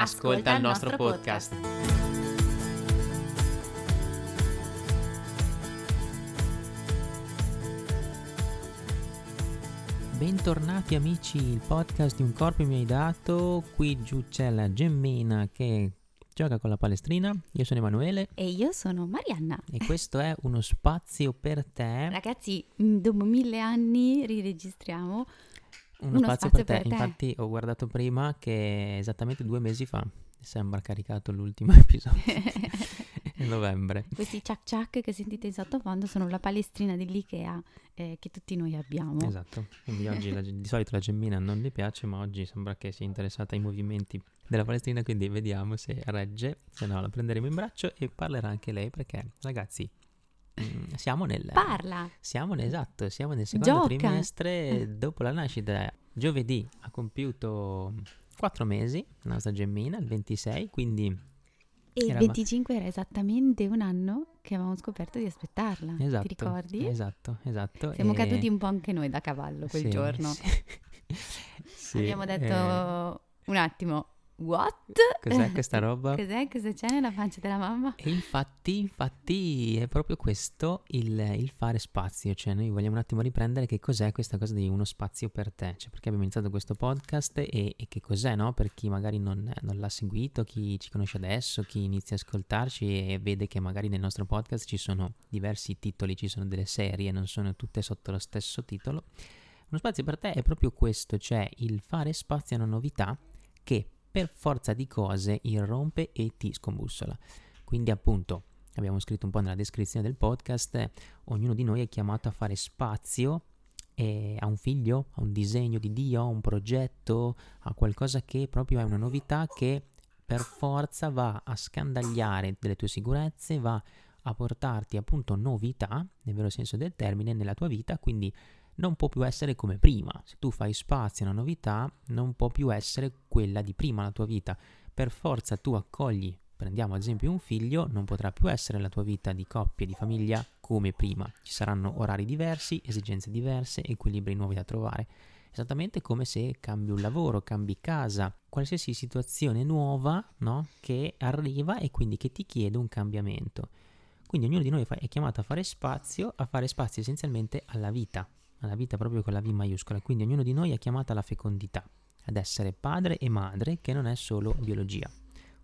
Ascolta, il nostro, podcast. Bentornati amici, il podcast di Un corpo mi hai dato. Qui giù c'è la Gemmina che gioca con la palestrina. Io sono Emanuele E io sono Marianna. e questo è uno spazio per te. Ragazzi, mm, dopo mille anni riregistriamo. Uno, uno spazio, spazio per te. per te. Infatti ho guardato prima che esattamente due mesi fa sembra caricato l'ultimo episodio. Novembre. Questi ciac ciac che sentite in sottofondo sono la palestrina dell'Ikea eh, che tutti noi abbiamo. Esatto, quindi oggi la- di solito la Gemmina non gli piace, ma oggi sembra che sia interessata ai movimenti della Palestina, quindi vediamo se regge, se no la prenderemo in braccio e parlerà anche lei perché ragazzi siamo nel... Parla! Siamo nel, esatto, siamo nel secondo Gioca. trimestre dopo la nascita. Giovedì ha compiuto 4 mesi la nostra Gemmina, il 26, quindi E il Era- 25 era esattamente un anno che avevamo scoperto di aspettarla. esatto. Ti ricordi? Esatto, esatto. Siamo e- caduti un po' anche noi da cavallo quel Sì, giorno. sì. Sì, Abbiamo detto eh, un attimo, what? cos'è questa roba? Cos'è? Cosa c'è nella pancia della mamma? E infatti, infatti è proprio questo il, il fare spazio, cioè noi vogliamo un attimo riprendere che cos'è questa cosa di uno spazio per te, cioè perché abbiamo iniziato questo podcast e, e che cos'è, no? Per chi magari non, non l'ha seguito, chi ci conosce adesso, chi inizia a ascoltarci e vede che magari nel nostro podcast ci sono diversi titoli, ci sono delle serie, non sono tutte sotto lo stesso titolo. Uno spazio per te è proprio questo, cioè il fare spazio a una novità che per forza di cose irrompe e ti scombussola. Quindi appunto abbiamo scritto un po' nella descrizione del podcast, eh, ognuno di noi è chiamato a fare spazio eh, a un figlio, a un disegno di Dio, a un progetto, a qualcosa che proprio è una novità che per forza va a scandagliare delle tue sicurezze, va a portarti appunto novità, nel vero senso del termine, nella tua vita, quindi non può più essere come prima. Se tu fai spazio a una novità, non può più essere quella di prima la tua vita. Per forza tu accogli, prendiamo ad esempio un figlio, non potrà più essere la tua vita di coppia, di famiglia come prima. Ci saranno orari diversi, esigenze diverse, equilibri nuovi da trovare. Esattamente come se cambi un lavoro, cambi casa, qualsiasi situazione nuova no? che arriva e quindi che ti chiede un cambiamento. Quindi ognuno di noi è chiamato a fare spazio, a fare spazio essenzialmente alla vita, alla vita proprio con la V maiuscola. Quindi ognuno di noi è chiamato alla fecondità, ad essere padre e madre, che non è solo biologia.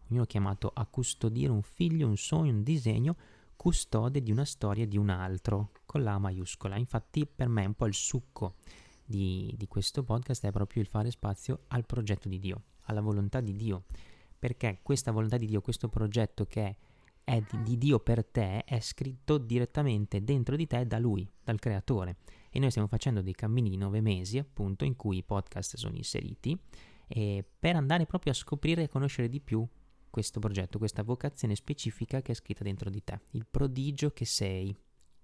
Ognuno è chiamato a custodire un figlio, un sogno, un disegno, custode di una storia di un altro, con la maiuscola. Infatti per me un po' il succo di, di questo podcast è proprio il fare spazio al progetto di Dio, alla volontà di Dio. Perché questa volontà di Dio, questo progetto che è è di Dio per te è scritto direttamente dentro di te da Lui, dal Creatore. E noi stiamo facendo dei cammini di nove mesi, appunto, in cui i podcast sono inseriti, e per andare proprio a scoprire e conoscere di più questo progetto, questa vocazione specifica che è scritta dentro di te, il prodigio che sei.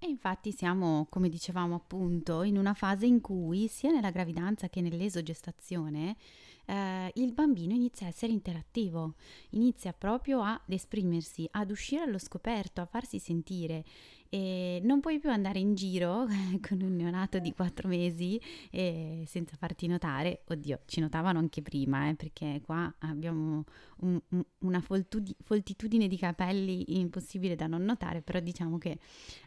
E infatti siamo, come dicevamo appunto, in una fase in cui sia nella gravidanza che nell'esogestazione eh, il bambino inizia a essere interattivo, inizia proprio ad esprimersi, ad uscire allo scoperto, a farsi sentire. E non puoi più andare in giro con un neonato di quattro mesi senza farti notare. Oddio, ci notavano anche prima, eh, perché qua abbiamo un- un- una foltudi- foltitudine di capelli impossibile da non notare, però diciamo che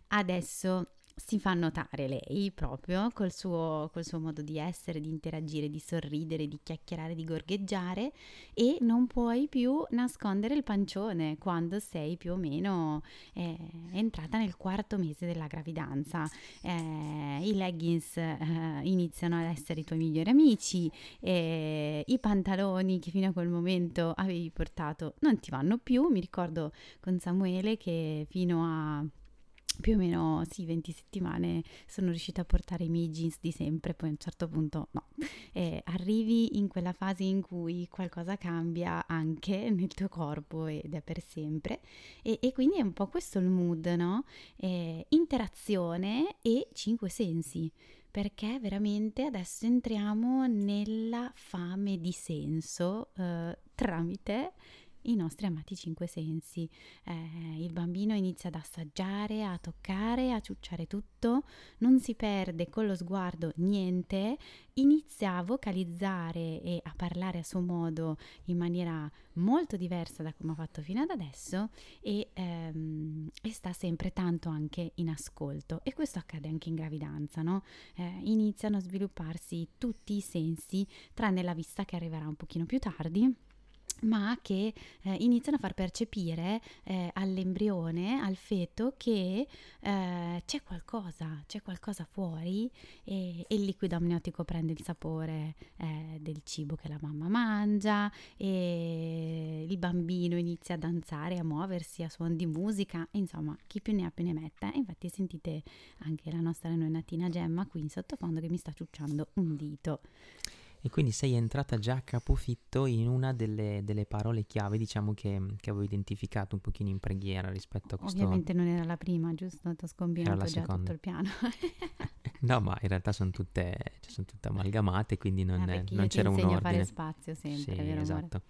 adesso si fa notare lei proprio col suo, col suo modo di essere, di interagire, di sorridere, di chiacchierare, di gorgheggiare e non puoi più nascondere il pancione quando sei più o meno eh, entrata nel quarto mese della gravidanza. Eh, I leggings eh, iniziano ad essere i tuoi migliori amici, eh, i pantaloni che fino a quel momento avevi portato non ti vanno più. Mi ricordo con Samuele che fino a più o meno sì, 20 settimane sono riuscita a portare i miei jeans di sempre, poi a un certo punto no. Eh, arrivi in quella fase in cui qualcosa cambia anche nel tuo corpo ed è per sempre e, e quindi è un po' questo il mood, no? Eh, interazione e cinque sensi perché veramente adesso entriamo nella fame di senso eh, tramite i nostri amati cinque sensi. Eh, il bambino inizia ad assaggiare, a toccare, a ciucciare tutto, non si perde con lo sguardo niente, inizia a vocalizzare e a parlare a suo modo in maniera molto diversa da come ha fatto fino ad adesso e, ehm, e sta sempre tanto anche in ascolto. E questo accade anche in gravidanza, no? Eh, iniziano a svilupparsi tutti i sensi, tranne la vista che arriverà un pochino più tardi ma che eh, iniziano a far percepire eh, all'embrione, al feto, che eh, c'è qualcosa, c'è qualcosa fuori e, e, il liquido amniotico prende il sapore eh, del cibo che la mamma mangia e il bambino inizia a danzare, a muoversi a suon di musica, insomma chi più ne ha più ne metta. Infatti sentite anche la nostra neonatina Gemma qui in sottofondo che mi sta ciucciando un dito e quindi sei entrata già a capofitto in una delle, delle parole chiave, diciamo, che, che, avevo identificato un pochino in preghiera rispetto a questo... Ovviamente non era la prima, giusto? Ti ho scombinato già seconda. tutto il piano. no, ma in realtà sono tutte, cioè sono tutte amalgamate, quindi non, eh, non c'era un ordine. a fare spazio sempre, sì, vero esatto.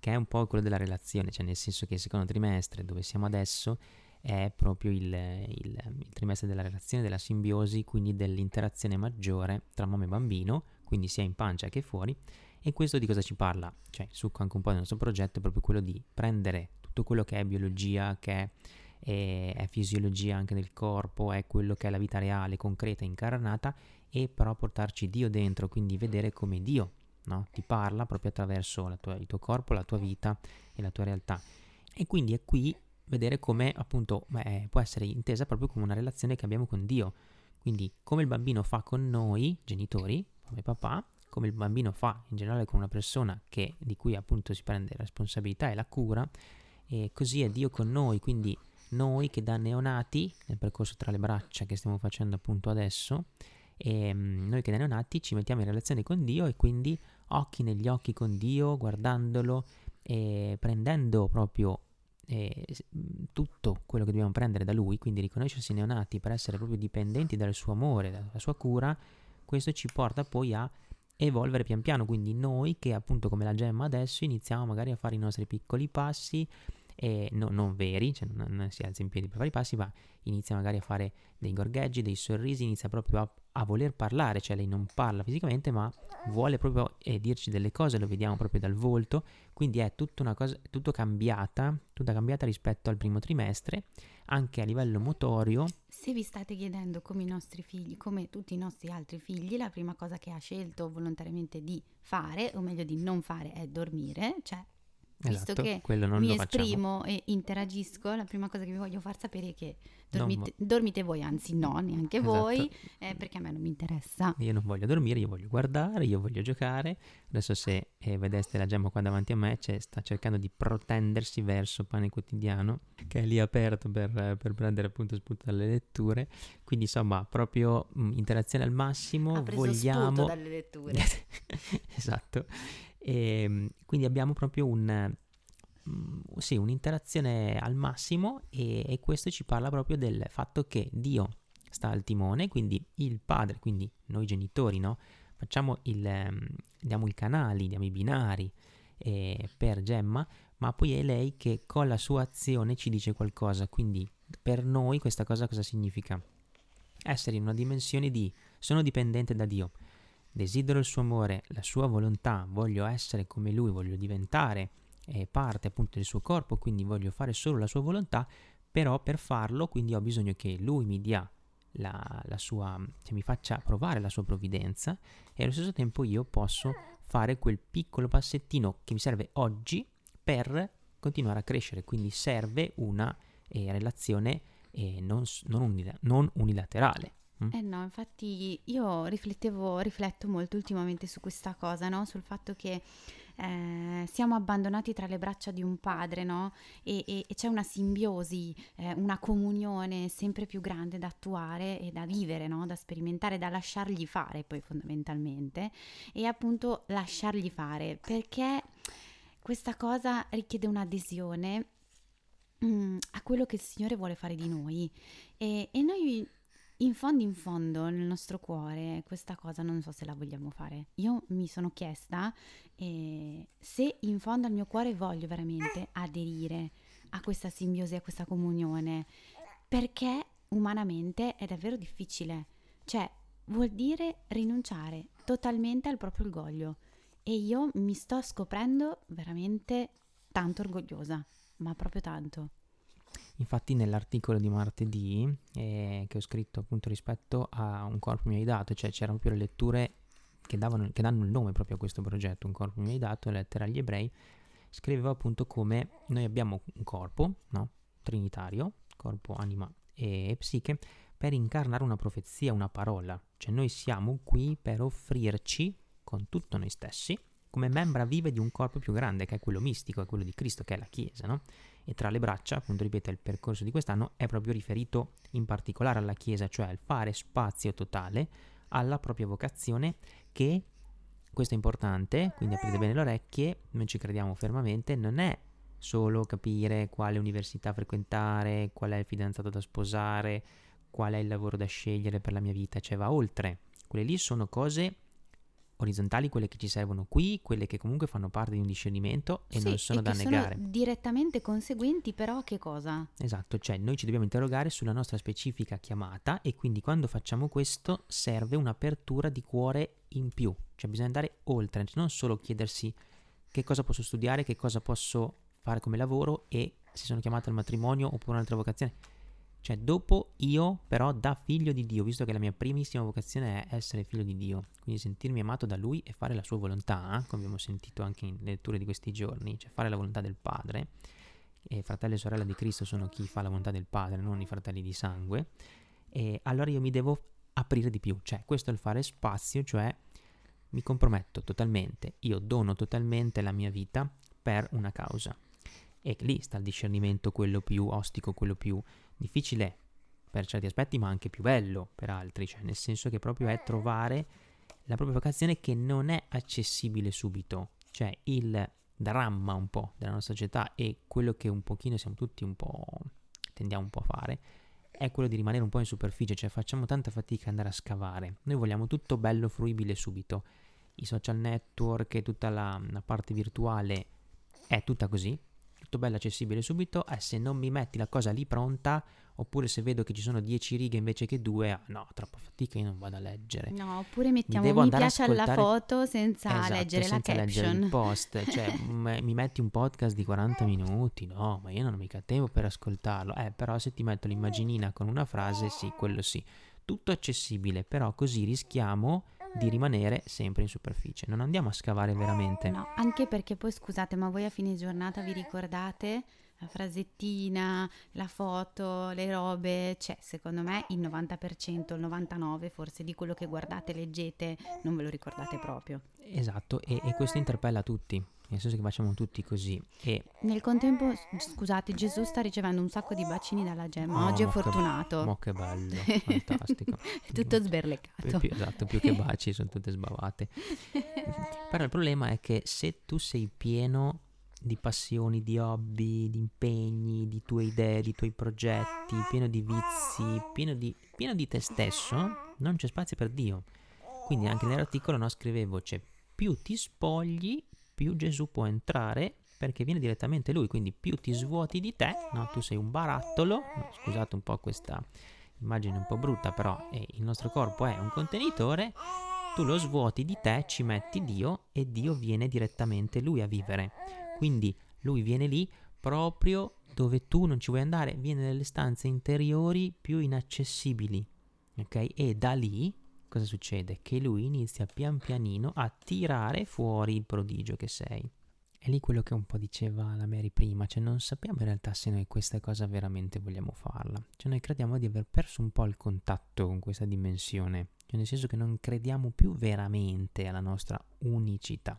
Che è un po' quello della relazione, cioè nel senso che il secondo trimestre, dove siamo adesso, è proprio il, il, il, trimestre della relazione, della simbiosi, quindi dell'interazione maggiore tra mamma e bambino, quindi sia in pancia che fuori. E questo di cosa ci parla? Cioè, il succo anche un po' del nostro progetto è proprio quello di prendere tutto quello che è biologia, che è, è, fisiologia anche del corpo, è quello che è la vita reale, concreta, incarnata, e però portarci Dio dentro, quindi vedere come Dio no? ti parla proprio attraverso tua, il tuo corpo, la tua vita e la tua realtà. E quindi è qui vedere come appunto beh, può essere intesa proprio come una relazione che abbiamo con Dio. Quindi come il bambino fa con noi, genitori, come papà, come il bambino fa in generale con una persona che, di cui appunto si prende responsabilità e la cura, e così è Dio con noi, quindi noi che da neonati, nel percorso tra le braccia che stiamo facendo appunto adesso, e, um, noi che da neonati ci mettiamo in relazione con Dio e quindi occhi negli occhi con Dio, guardandolo e prendendo proprio eh, tutto quello che dobbiamo prendere da Lui, quindi riconoscersi neonati per essere proprio dipendenti dal suo amore, dalla sua cura, questo ci porta poi a evolvere pian piano, quindi noi che appunto come la gemma adesso iniziamo magari a fare i nostri piccoli passi, eh, no, non veri, cioè non, non, si alza in piedi per fare i passi, ma inizia magari a fare dei gorgheggi, dei sorrisi, inizia proprio a, a voler parlare, cioè lei non parla fisicamente, ma vuole proprio eh, dirci delle cose, lo vediamo proprio dal volto, quindi è tutta una cosa, tutto cambiata, tutta cambiata rispetto al primo trimestre, anche a livello motorio. Se vi state chiedendo come i nostri figli, come tutti i nostri altri figli, la prima cosa che ha scelto volontariamente di fare, o meglio di non fare, è dormire, cioè Visto esatto, che mi esprimo facciamo. e interagisco, la prima cosa che vi voglio far sapere è che dormite, vo- dormite voi, anzi no, neanche esatto. voi, eh, perché a me non mi interessa. Io non voglio dormire, io voglio guardare, io voglio giocare. Adesso se eh, vedeste la gemma qua davanti a me, cioè, sta cercando di protendersi verso pane quotidiano, che è lì aperto per, per prendere appunto spunto dalle letture. Quindi insomma, proprio mh, mm, interazione al massimo. Ha preso vogliamo... dalle letture. esatto. E ehm, quindi abbiamo proprio un, mm, sì, un'interazione al massimo e, e, questo ci parla proprio del fatto che Dio sta al timone, quindi il padre, quindi noi genitori, no? Facciamo il, um, diamo i canali, diamo i binari eh, per Gemma, ma poi è lei che con la sua azione ci dice qualcosa, quindi per noi questa cosa cosa significa? Essere in una dimensione di sono dipendente da Dio, desidero il suo amore, la sua volontà, voglio essere come lui, voglio diventare eh, parte appunto del suo corpo, quindi voglio fare solo la sua volontà, però per farlo quindi ho bisogno che lui mi dia la, la sua, cioè mi faccia provare la sua provvidenza e allo stesso tempo io posso fare quel piccolo passettino che mi serve oggi per continuare a crescere, quindi serve una eh, relazione eh, non, non, unila- non unilaterale. Mm. Eh no, infatti io riflettevo, rifletto molto ultimamente su questa cosa, no? Sul fatto che eh, siamo abbandonati tra le braccia di un padre, no? E, e, e c'è una simbiosi, eh, una comunione sempre più grande da attuare e da vivere, no? Da sperimentare, da lasciargli fare poi fondamentalmente e appunto lasciargli fare perché questa cosa richiede un'adesione mm, a quello che il Signore vuole fare di noi e, e noi in fondo in fondo nel nostro cuore questa cosa non so se la vogliamo fare. Io mi sono chiesta eh, se in fondo al mio cuore voglio veramente aderire a questa simbiosi, a questa comunione, perché umanamente è davvero difficile. Cioè, vuol dire rinunciare totalmente al proprio orgoglio. E io mi sto scoprendo veramente tanto orgogliosa, ma proprio tanto. Infatti nell'articolo di martedì eh, che ho scritto appunto rispetto a un corpo mi hai dato, cioè c'erano proprio le letture che, davano, che danno il nome proprio a questo progetto, un corpo mi hai dato, lettera agli ebrei, scrivevo appunto come noi abbiamo un corpo, no? Trinitario, corpo, anima e psiche, per incarnare una profezia, una parola. Cioè noi siamo qui per offrirci con tutto noi stessi come membra vive di un corpo più grande, che è quello mistico, è quello di Cristo, che è la Chiesa, no? E tra le braccia, appunto, ripeto, il percorso di quest'anno è proprio riferito in particolare alla Chiesa, cioè al fare spazio totale alla propria vocazione che, questo è importante, quindi aprite bene le orecchie, noi ci crediamo fermamente, non è solo capire quale università frequentare, qual è il fidanzato da sposare, qual è il lavoro da scegliere per la mia vita, cioè va oltre. Quelle lì sono cose orizzontali, quelle che ci servono qui, quelle che comunque fanno parte di un discernimento e sì, non sono e da negare. Sono direttamente conseguenti, però a che cosa? Esatto, cioè noi ci dobbiamo interrogare sulla nostra specifica chiamata e quindi quando facciamo questo serve un'apertura di cuore in più, cioè bisogna andare oltre, non solo chiedersi che cosa posso studiare, che cosa posso fare come lavoro e se sono chiamato al matrimonio oppure un'altra vocazione cioè, dopo io, però, da figlio di Dio, visto che la mia primissima vocazione è essere figlio di Dio, quindi sentirmi amato da Lui e fare la sua volontà, eh, come abbiamo sentito anche in letture di questi giorni, cioè fare la volontà del Padre. E fratelli e sorelle di Cristo sono chi fa la volontà del Padre, non i fratelli di sangue. E allora io mi devo aprire di più, cioè, questo è il fare spazio, cioè mi comprometto totalmente, io dono totalmente la mia vita per una causa. E lì sta il discernimento, quello più ostico, quello più difficile per certi aspetti, ma anche più bello per altri, cioè nel senso che proprio è trovare la propria vocazione che non è accessibile subito, cioè il dramma un po' della nostra società e quello che un pochino siamo tutti un po' tendiamo un po' a fare è quello di rimanere un po' in superficie, cioè facciamo tanta fatica ad andare a scavare. Noi vogliamo tutto bello, fruibile subito. I social network e tutta la, la parte virtuale è tutta così, tutto bello accessibile subito, eh, se non mi metti la cosa lì pronta, oppure se vedo che ci sono 10 righe invece che due, ah, no, troppa fatica, io non vado a leggere. No, oppure mettiamo mi, mi piace alla foto senza esatto, leggere senza la leggere caption. il post, cioè m- mi metti un podcast di 40 minuti, no, ma io non ho mica tempo per ascoltarlo, eh, però se ti metto l'immaginina con una frase, sì, quello sì. Tutto accessibile, però così rischiamo di rimanere sempre in superficie. Non andiamo a scavare veramente. No, anche perché poi scusate, ma voi a fine giornata vi ricordate la frasettina, la foto, le robe, cioè secondo me il 90%, il 99% forse di quello che guardate, leggete, non ve lo ricordate proprio. Esatto, e, e questo interpella tutti, nel senso che facciamo tutti così. E... Nel contempo, scusate, Gesù sta ricevendo un sacco di bacini dalla gemma, oh, oggi è fortunato. Che, mo che bello, fantastico. Tutto sberleccato. Più, esatto, più che baci, sono tutte sbavate. Però il problema è che se tu sei pieno di passioni, di hobby, di impegni, di tue idee, di tuoi progetti, pieno di vizi, pieno di, pieno di te stesso, non c'è spazio per Dio. Quindi anche nell'articolo no, scrivevo, cioè più ti spogli, più Gesù può entrare perché viene direttamente Lui, quindi più ti svuoti di te, no? tu sei un barattolo, scusate un po' questa immagine un po' brutta, però eh, il nostro corpo è un contenitore, tu lo svuoti di te, ci metti Dio e Dio viene direttamente Lui a vivere. Quindi lui viene lì proprio dove tu non ci vuoi andare, viene nelle stanze interiori più inaccessibili. Ok? E da lì cosa succede? Che lui inizia pian pianino a tirare fuori il prodigio che sei. È lì quello che un po' diceva la Mary prima, cioè non sappiamo in realtà se noi questa cosa veramente vogliamo farla. Cioè noi crediamo di aver perso un po' il contatto con questa dimensione, cioè nel senso che non crediamo più veramente alla nostra unicità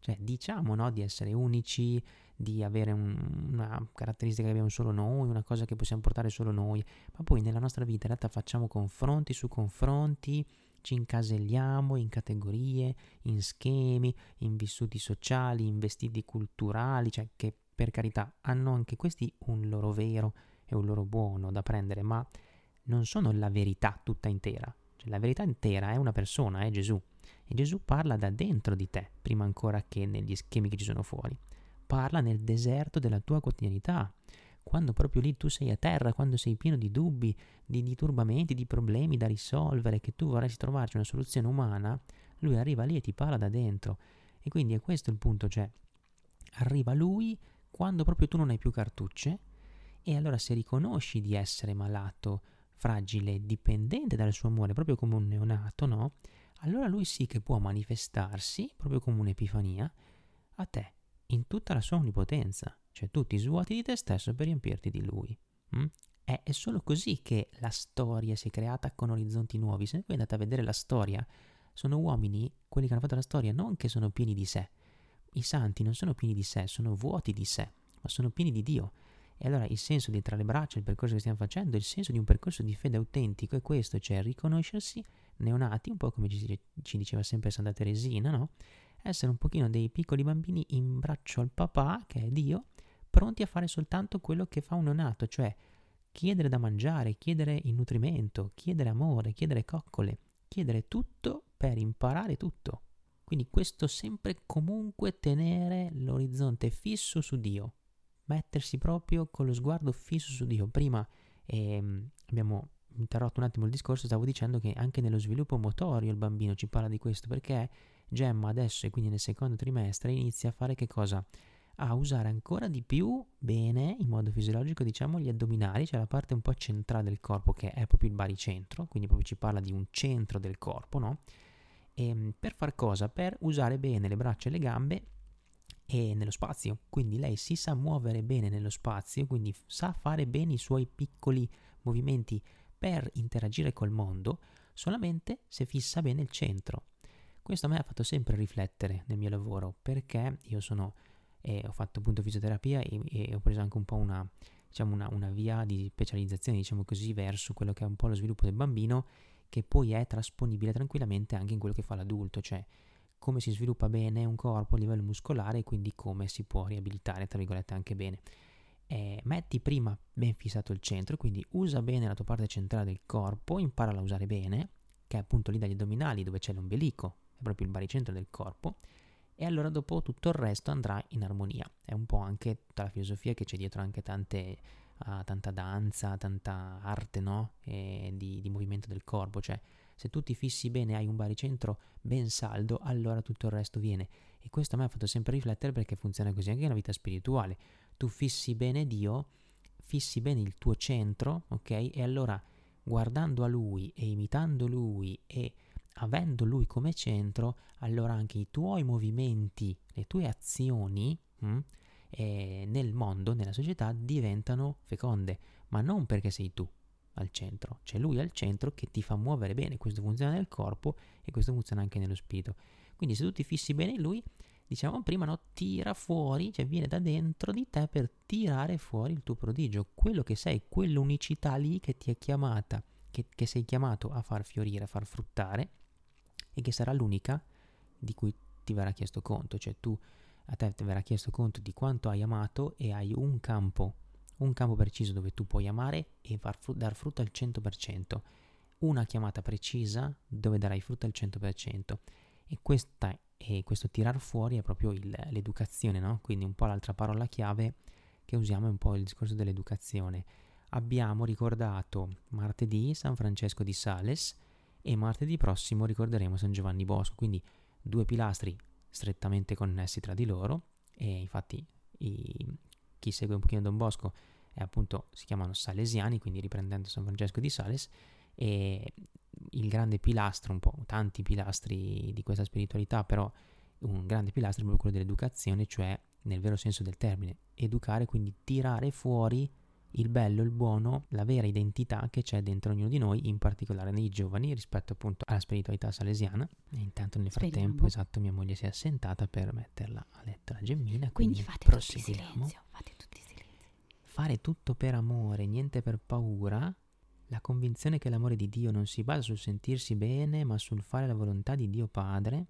Cioè diciamo no, di essere unici, di avere un, una caratteristica che abbiamo solo noi, una cosa che possiamo portare solo noi, ma poi nella nostra vita in realtà facciamo confronti su confronti, ci incaselliamo in categorie, in schemi, in vissuti sociali, in vestiti culturali, cioè che per carità hanno anche questi un loro vero e un loro buono da prendere, ma non sono la verità tutta intera. Cioè, la verità intera è una persona, è Gesù. E Gesù parla da dentro di te, prima ancora che negli schemi che ci sono fuori parla nel deserto della tua quotidianità, quando proprio lì tu sei a terra, quando sei pieno di dubbi, di, di turbamenti, di problemi da risolvere, che tu vorresti trovarci una soluzione umana, lui arriva lì e ti parla da dentro. E quindi è questo il punto, cioè arriva lui quando proprio tu non hai più cartucce e allora se riconosci di essere malato, fragile, dipendente dal suo amore, proprio come un neonato, no? Allora lui sì che può manifestarsi, proprio come un'epifania, a te in tutta la sua onnipotenza, cioè tu ti svuoti di te stesso per riempirti di lui. Mm? È, è, solo così che la storia si è creata con orizzonti nuovi. Se voi andate a vedere la storia, sono uomini, quelli che hanno fatto la storia, non che sono pieni di sé. I santi non sono pieni di sé, sono vuoti di sé, ma sono pieni di Dio. E allora il senso di tra le braccia, il percorso che stiamo facendo, il senso di un percorso di fede autentico è questo, cioè riconoscersi neonati, un po' come ci, ci diceva sempre Santa Teresina, no? Essere un pochino dei piccoli bambini in braccio al papà, che è Dio, pronti a fare soltanto quello che fa un neonato, cioè chiedere da mangiare, chiedere il nutrimento, chiedere amore, chiedere coccole, chiedere tutto per imparare tutto. Quindi questo sempre comunque tenere l'orizzonte fisso su Dio, mettersi proprio con lo sguardo fisso su Dio. Prima ehm, abbiamo interrotto un attimo il discorso, stavo dicendo che anche nello sviluppo motorio il bambino ci parla di questo perché Gemma adesso e quindi nel secondo trimestre inizia a fare che cosa? A usare ancora di più bene, in modo fisiologico, diciamo, gli addominali, cioè la parte un po' centrale del corpo che è proprio il baricentro, quindi proprio ci parla di un centro del corpo, no? E, ehm, per far cosa? Per usare bene le braccia e le gambe e nello spazio. Quindi lei si sa muovere bene nello spazio, quindi sa fare bene i suoi piccoli movimenti per interagire col mondo solamente se fissa bene il centro. Questo a me ha fatto sempre riflettere nel mio lavoro perché io sono, eh, ho fatto appunto fisioterapia e, e, ho preso anche un po' una, diciamo una, una via di specializzazione, diciamo così, verso quello che è un po' lo sviluppo del bambino che poi è trasponibile tranquillamente anche in quello che fa l'adulto, cioè come si sviluppa bene un corpo a livello muscolare e quindi come si può riabilitare, tra virgolette, anche bene. Eh, metti prima ben fissato il centro, quindi usa bene la tua parte centrale del corpo, impara a usare bene, che è appunto lì dagli addominali dove c'è l'ombelico, è proprio il baricentro del corpo, e allora dopo tutto il resto andrà in armonia. È un po' anche tutta la filosofia che c'è dietro anche tante, uh, tanta danza, tanta arte, no? Di, di movimento del corpo, cioè se tu ti fissi bene hai un baricentro ben saldo, allora tutto il resto viene. E questo a me ha fatto sempre riflettere perché funziona così anche nella vita spirituale. Tu fissi bene Dio, fissi bene il tuo centro, ok? E allora guardando a Lui e imitando Lui e avendo lui come centro, allora anche i tuoi movimenti, le tue azioni mh, hm, eh, nel mondo, nella società, diventano feconde, ma non perché sei tu al centro, c'è lui al centro che ti fa muovere bene, questo funziona nel corpo e questo funziona anche nello spirito. Quindi se tu ti fissi bene in lui, diciamo prima, no, tira fuori, cioè viene da dentro di te per tirare fuori il tuo prodigio, quello che sei, quell'unicità lì che ti è chiamata, che, che sei chiamato a far fiorire, a far fruttare e che sarà l'unica di cui ti verrà chiesto conto, cioè tu a te verrà chiesto conto di quanto hai amato e hai un campo, un campo preciso dove tu puoi amare e fru- dar frutto al 100%, una chiamata precisa dove darai frutto al 100%. E, questa, e questo tirar fuori è proprio il, l'educazione, no? Quindi un po' l'altra parola chiave che usiamo è un po' il discorso dell'educazione. Abbiamo ricordato martedì San Francesco di Sales, e martedì prossimo ricorderemo San Giovanni Bosco, quindi due pilastri strettamente connessi tra di loro e infatti i, chi segue un pochino Don Bosco è appunto, si chiamano salesiani, quindi riprendendo San Francesco di Sales e il grande pilastro, un po' tanti pilastri di questa spiritualità, però un grande pilastro è proprio quello dell'educazione, cioè nel vero senso del termine, educare, quindi tirare fuori il bello, il buono, la vera identità che c'è dentro ognuno di noi, in particolare nei giovani rispetto appunto alla spiritualità salesiana. E intanto nel frattempo, Speriamo. esatto, mia moglie si è assentata per metterla a letto la gemmina, Quindi quindi, fate tutti silenzio, fate tutti silenzio. Fare tutto per amore, niente per paura. La convinzione che l'amore di Dio non si basa sul sentirsi bene, ma sul fare la volontà di Dio Padre.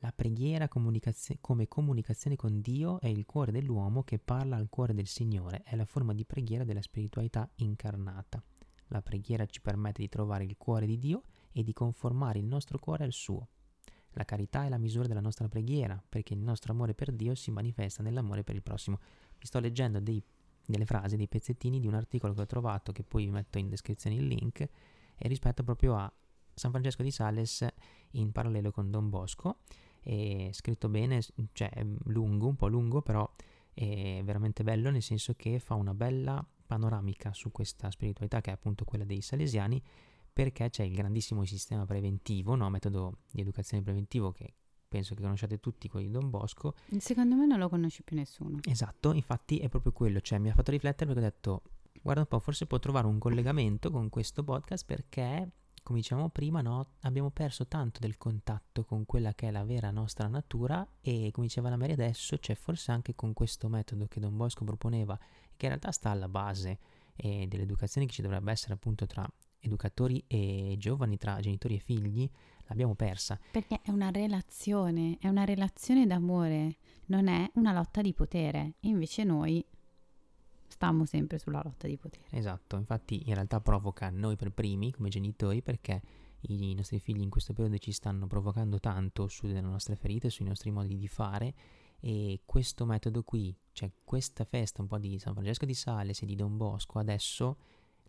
La preghiera comunicazio- come comunicazione con Dio è il cuore dell'uomo che parla al cuore del Signore, è la forma di preghiera della spiritualità incarnata. La preghiera ci permette di trovare il cuore di Dio e di conformare il nostro cuore al suo. La carità è la misura della nostra preghiera, perché il nostro amore per Dio si manifesta nell'amore per il prossimo. Vi sto leggendo dei delle frasi, dei pezzettini di un articolo che ho trovato, che poi vi metto in descrizione il link, e rispetto proprio a San Francesco di Sales in parallelo con Don Bosco, è scritto bene, cioè è lungo, un po' lungo, però è veramente bello nel senso che fa una bella panoramica su questa spiritualità che è appunto quella dei salesiani, perché c'è il grandissimo sistema preventivo, no? metodo di educazione preventivo che penso che conosciate tutti, quelli di Don Bosco, Secondo me non lo conosce più nessuno. Esatto, infatti è proprio quello, cioè mi ha fatto riflettere perché ho detto, guarda un po', forse può trovare un collegamento con questo podcast perché, come dicevamo prima, no, abbiamo perso tanto del contatto con quella che è la vera nostra natura e, come diceva la Mary adesso, c'è forse anche con questo metodo che Don Bosco proponeva, che in realtà sta alla base eh, dell'educazione che ci dovrebbe essere appunto tra educatori e giovani, tra genitori e figli, l'abbiamo persa. Perché è una relazione, è una relazione d'amore, non è una lotta di potere. Invece noi stiamo sempre sulla lotta di potere. Esatto, infatti in realtà provoca noi per primi come genitori perché i nostri figli in questo periodo ci stanno provocando tanto sulle nostre ferite, sui nostri modi di fare e questo metodo qui, cioè questa festa un po' di San Francesco di Sales e di Don Bosco adesso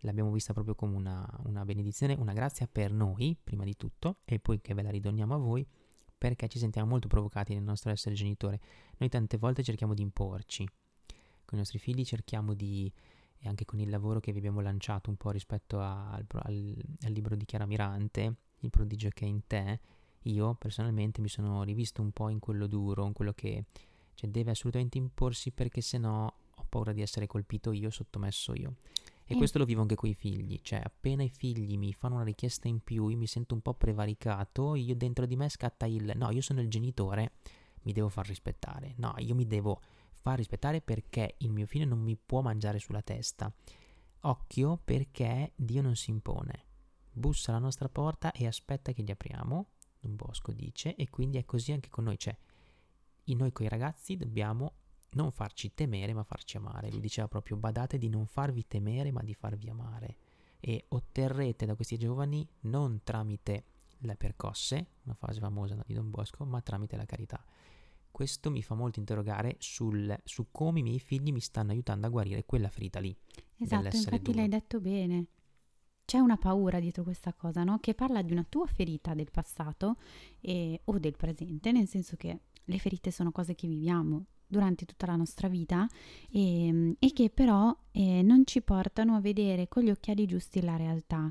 l'abbiamo vista proprio come una, una benedizione, una grazia per noi prima di tutto e poi che ve la ridoniamo a voi perché ci sentiamo molto provocati nel nostro essere genitore. Noi tante volte cerchiamo di imporci, con i nostri figli cerchiamo di e anche con il lavoro che vi abbiamo lanciato un po' rispetto a- al, al- al libro di Chiara Mirante, Il prodigio che è in te, io personalmente mi sono rivisto un po' in quello duro, in quello che cioè, deve assolutamente imporsi perché sennò ho paura di essere colpito io, sottomesso io. E Eh. questo lo vivo anche con i figli, cioè appena i figli mi fanno una richiesta in più, io mi sento un po' prevaricato, io dentro di me scatta il no, io sono il genitore, mi devo far rispettare, no, io mi devo far rispettare perché il mio figlio non mi può mangiare sulla testa. Occhio perché Dio non si impone. Bussa alla nostra porta e aspetta che gli apriamo, Don Bosco dice, e quindi è così anche con noi. Cioè, noi con i ragazzi dobbiamo non farci temere ma farci amare. Lui diceva proprio badate di non farvi temere ma di farvi amare. E otterrete da questi giovani non tramite le percosse, una frase famosa di Don Bosco, ma tramite la carità. Questo mi fa molto interrogare sul- su come i miei figli mi stanno aiutando a guarire quella ferita lì. Esatto, infatti duro. l'hai detto bene. C'è una paura dietro questa cosa, no? Che parla di una tua ferita del passato e- o del presente, nel senso che le ferite sono cose che viviamo durante tutta la nostra vita e, e che però eh, non ci portano a vedere con gli occhiali giusti la realtà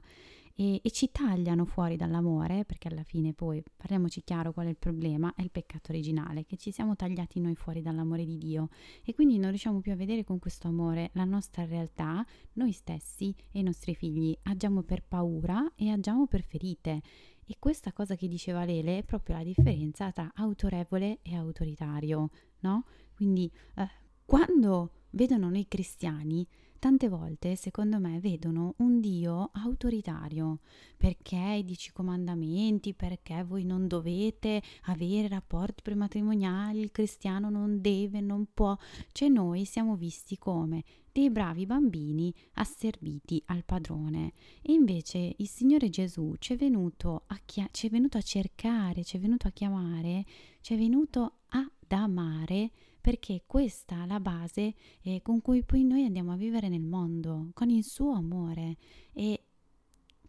e, e ci tagliano fuori dall'amore, perché alla fine poi, parliamoci chiaro qual è il problema, è il peccato originale, che ci siamo tagliati noi fuori dall'amore di Dio e quindi non riusciamo più a vedere con questo amore la nostra realtà, noi stessi e i nostri figli agiamo per paura e agiamo per ferite. E questa cosa che diceva Lele è proprio la differenza tra autorevole e autoritario, no? Quindi eh, quando vedono noi cristiani, tante volte, secondo me, vedono un Dio autoritario, perché i dieci comandamenti, perché voi non dovete avere rapporti prematrimoniali, il cristiano non deve, non può. Cioè noi siamo visti come dei bravi bambini asserviti al padrone. E invece il Signore Gesù ci è venuto a, chia- ci è venuto a cercare, ci è venuto a chiamare, ci è venuto ad amare perché questa è la base eh, con cui poi noi andiamo a vivere nel mondo, con il suo amore. E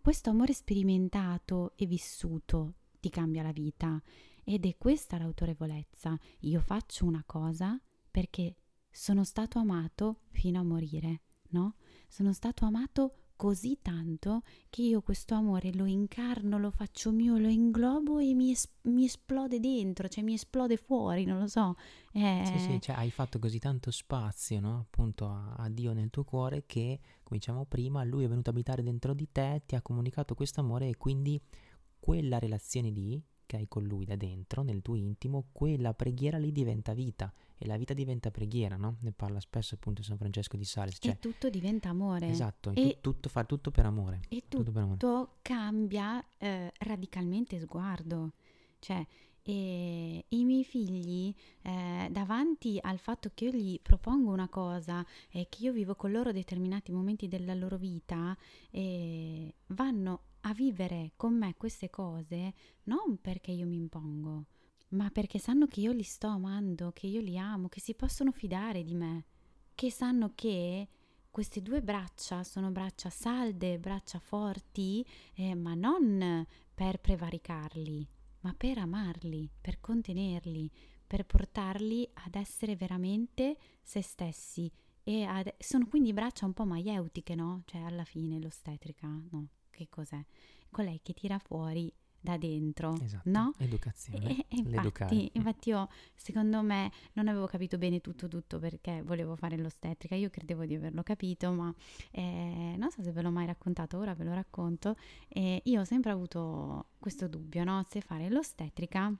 questo amore sperimentato e vissuto ti cambia la vita. Ed è questa l'autorevolezza. Io faccio una cosa perché sono stato amato fino a morire, no? Sono stato amato così tanto che io questo amore lo incarno, lo faccio mio, lo inglobo e mi, es- mi esplode dentro, cioè mi esplode fuori, non lo so. Eh... Sì, sì, cioè hai fatto così tanto spazio, no? Appunto a, a Dio nel tuo cuore che, come diciamo prima, Lui è venuto a abitare dentro di te, ti ha comunicato questo amore e quindi quella relazione lì che hai con lui da dentro, nel tuo intimo, quella preghiera lì diventa vita e la vita diventa preghiera, no? Ne parla spesso appunto San Francesco di Sales. Cioè, e tutto diventa amore. Esatto, e tu, tutto, fa tutto per amore. E tutto, tutto amore. cambia eh, radicalmente sguardo. Cioè, e i miei figli, eh, davanti al fatto che io gli propongo una cosa e che io vivo con loro determinati momenti della loro vita, eh, vanno a vivere con me queste cose non perché io mi impongo, ma perché sanno che io li sto amando, che io li amo, che si possono fidare di me, che sanno che queste due braccia sono braccia salde, braccia forti, eh, ma non per prevaricarli, ma per amarli, per contenerli, per portarli ad essere veramente se stessi. E ad, sono quindi braccia un po' maieutiche, no? Cioè alla fine l'ostetrica, no? che cos'è? Colei che tira fuori da dentro, esatto. no? Educazione. E, e infatti, infatti, io, secondo me, non avevo capito bene tutto tutto perché volevo fare l'ostetrica. Io credevo di averlo capito, ma eh, non so se ve l'ho mai raccontato, ora ve lo racconto. Eh, io ho sempre avuto questo dubbio, no? Se fare l'ostetrica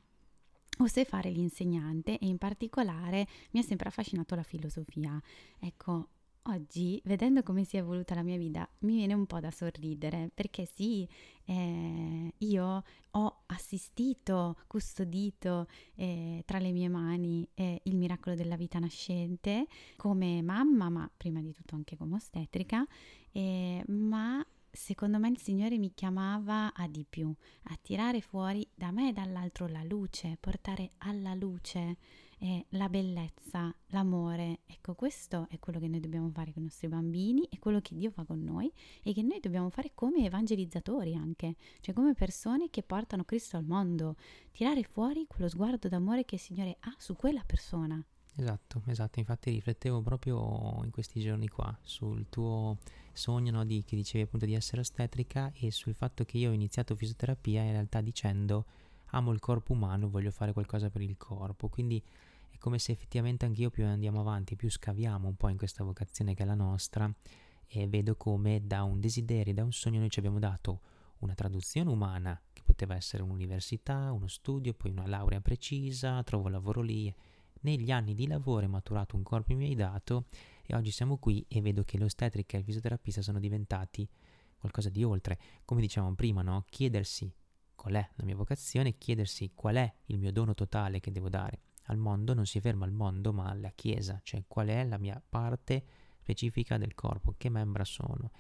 o se fare l'insegnante e in particolare mi ha sempre affascinato la filosofia. Ecco, Oggi, vedendo come si è evoluta la mia vita, mi viene un po' da sorridere, perché sì, eh, io ho assistito, custodito eh, tra le mie mani eh, il miracolo della vita nascente come mamma, ma prima di tutto anche come ostetrica, eh, ma secondo me il Signore mi chiamava a di più, a tirare fuori da me e dall'altro la luce, portare alla luce è la bellezza, l'amore. Ecco, questo è quello che noi dobbiamo fare con i nostri bambini, è quello che Dio fa con noi e che noi dobbiamo fare come evangelizzatori anche, cioè come persone che portano Cristo al mondo, tirare fuori quello sguardo d'amore che il Signore ha su quella persona. Esatto, esatto, infatti riflettevo proprio in questi giorni qua sul tuo sogno no, di, che dicevi appunto di essere ostetrica e sul fatto che io ho iniziato fisioterapia in realtà dicendo amo il corpo umano, voglio fare qualcosa per il corpo, quindi come se effettivamente anch'io più andiamo avanti, più scaviamo un po' in questa vocazione che è la nostra e vedo come da un desiderio, da un sogno noi ci abbiamo dato una traduzione umana che poteva essere un'università, uno studio, poi una laurea precisa, trovo lavoro lì. Negli anni di lavoro è maturato un corpo mi hai dato e oggi siamo qui e vedo che l'ostetrica e il fisioterapista sono diventati qualcosa di oltre. Come dicevamo prima, no? Chiedersi qual è la mia vocazione, chiedersi qual è il mio dono totale che devo dare al mondo non si ferma al mondo ma alla Chiesa, cioè qual è la mia parte specifica del corpo, che membra sono.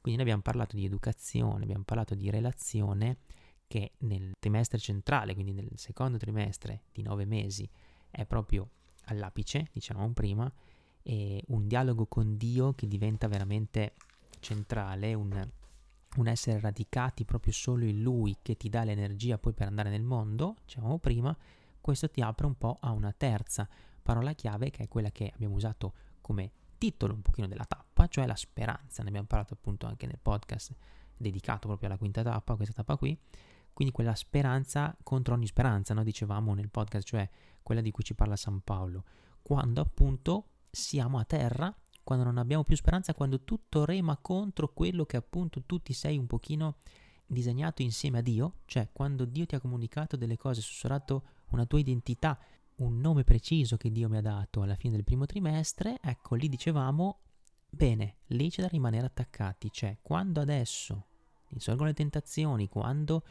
Quindi noi abbiamo parlato di educazione, abbiamo parlato di relazione che nel trimestre centrale, quindi nel secondo trimestre di nove mesi, è proprio all'apice, diciamo prima, e un dialogo con Dio che diventa veramente centrale, un, un essere radicati proprio solo in Lui che ti dà l'energia poi per andare nel mondo, diciamo prima, questo ti apre un po' a una terza parola chiave che è quella che abbiamo usato come titolo un pochino della tappa, cioè la speranza. Ne abbiamo parlato appunto anche nel podcast dedicato proprio alla quinta tappa, questa tappa qui. Quindi quella speranza contro ogni speranza, no? dicevamo nel podcast, cioè quella di cui ci parla San Paolo. Quando appunto siamo a terra, quando non abbiamo più speranza, quando tutto rema contro quello che appunto tu ti sei un pochino disegnato insieme a Dio, cioè quando Dio ti ha comunicato delle cose, sussurrato una tua identità, un nome preciso che Dio mi ha dato alla fine del primo trimestre, ecco lì dicevamo, bene, lì c'è da rimanere attaccati, cioè quando adesso insorgono le tentazioni, quando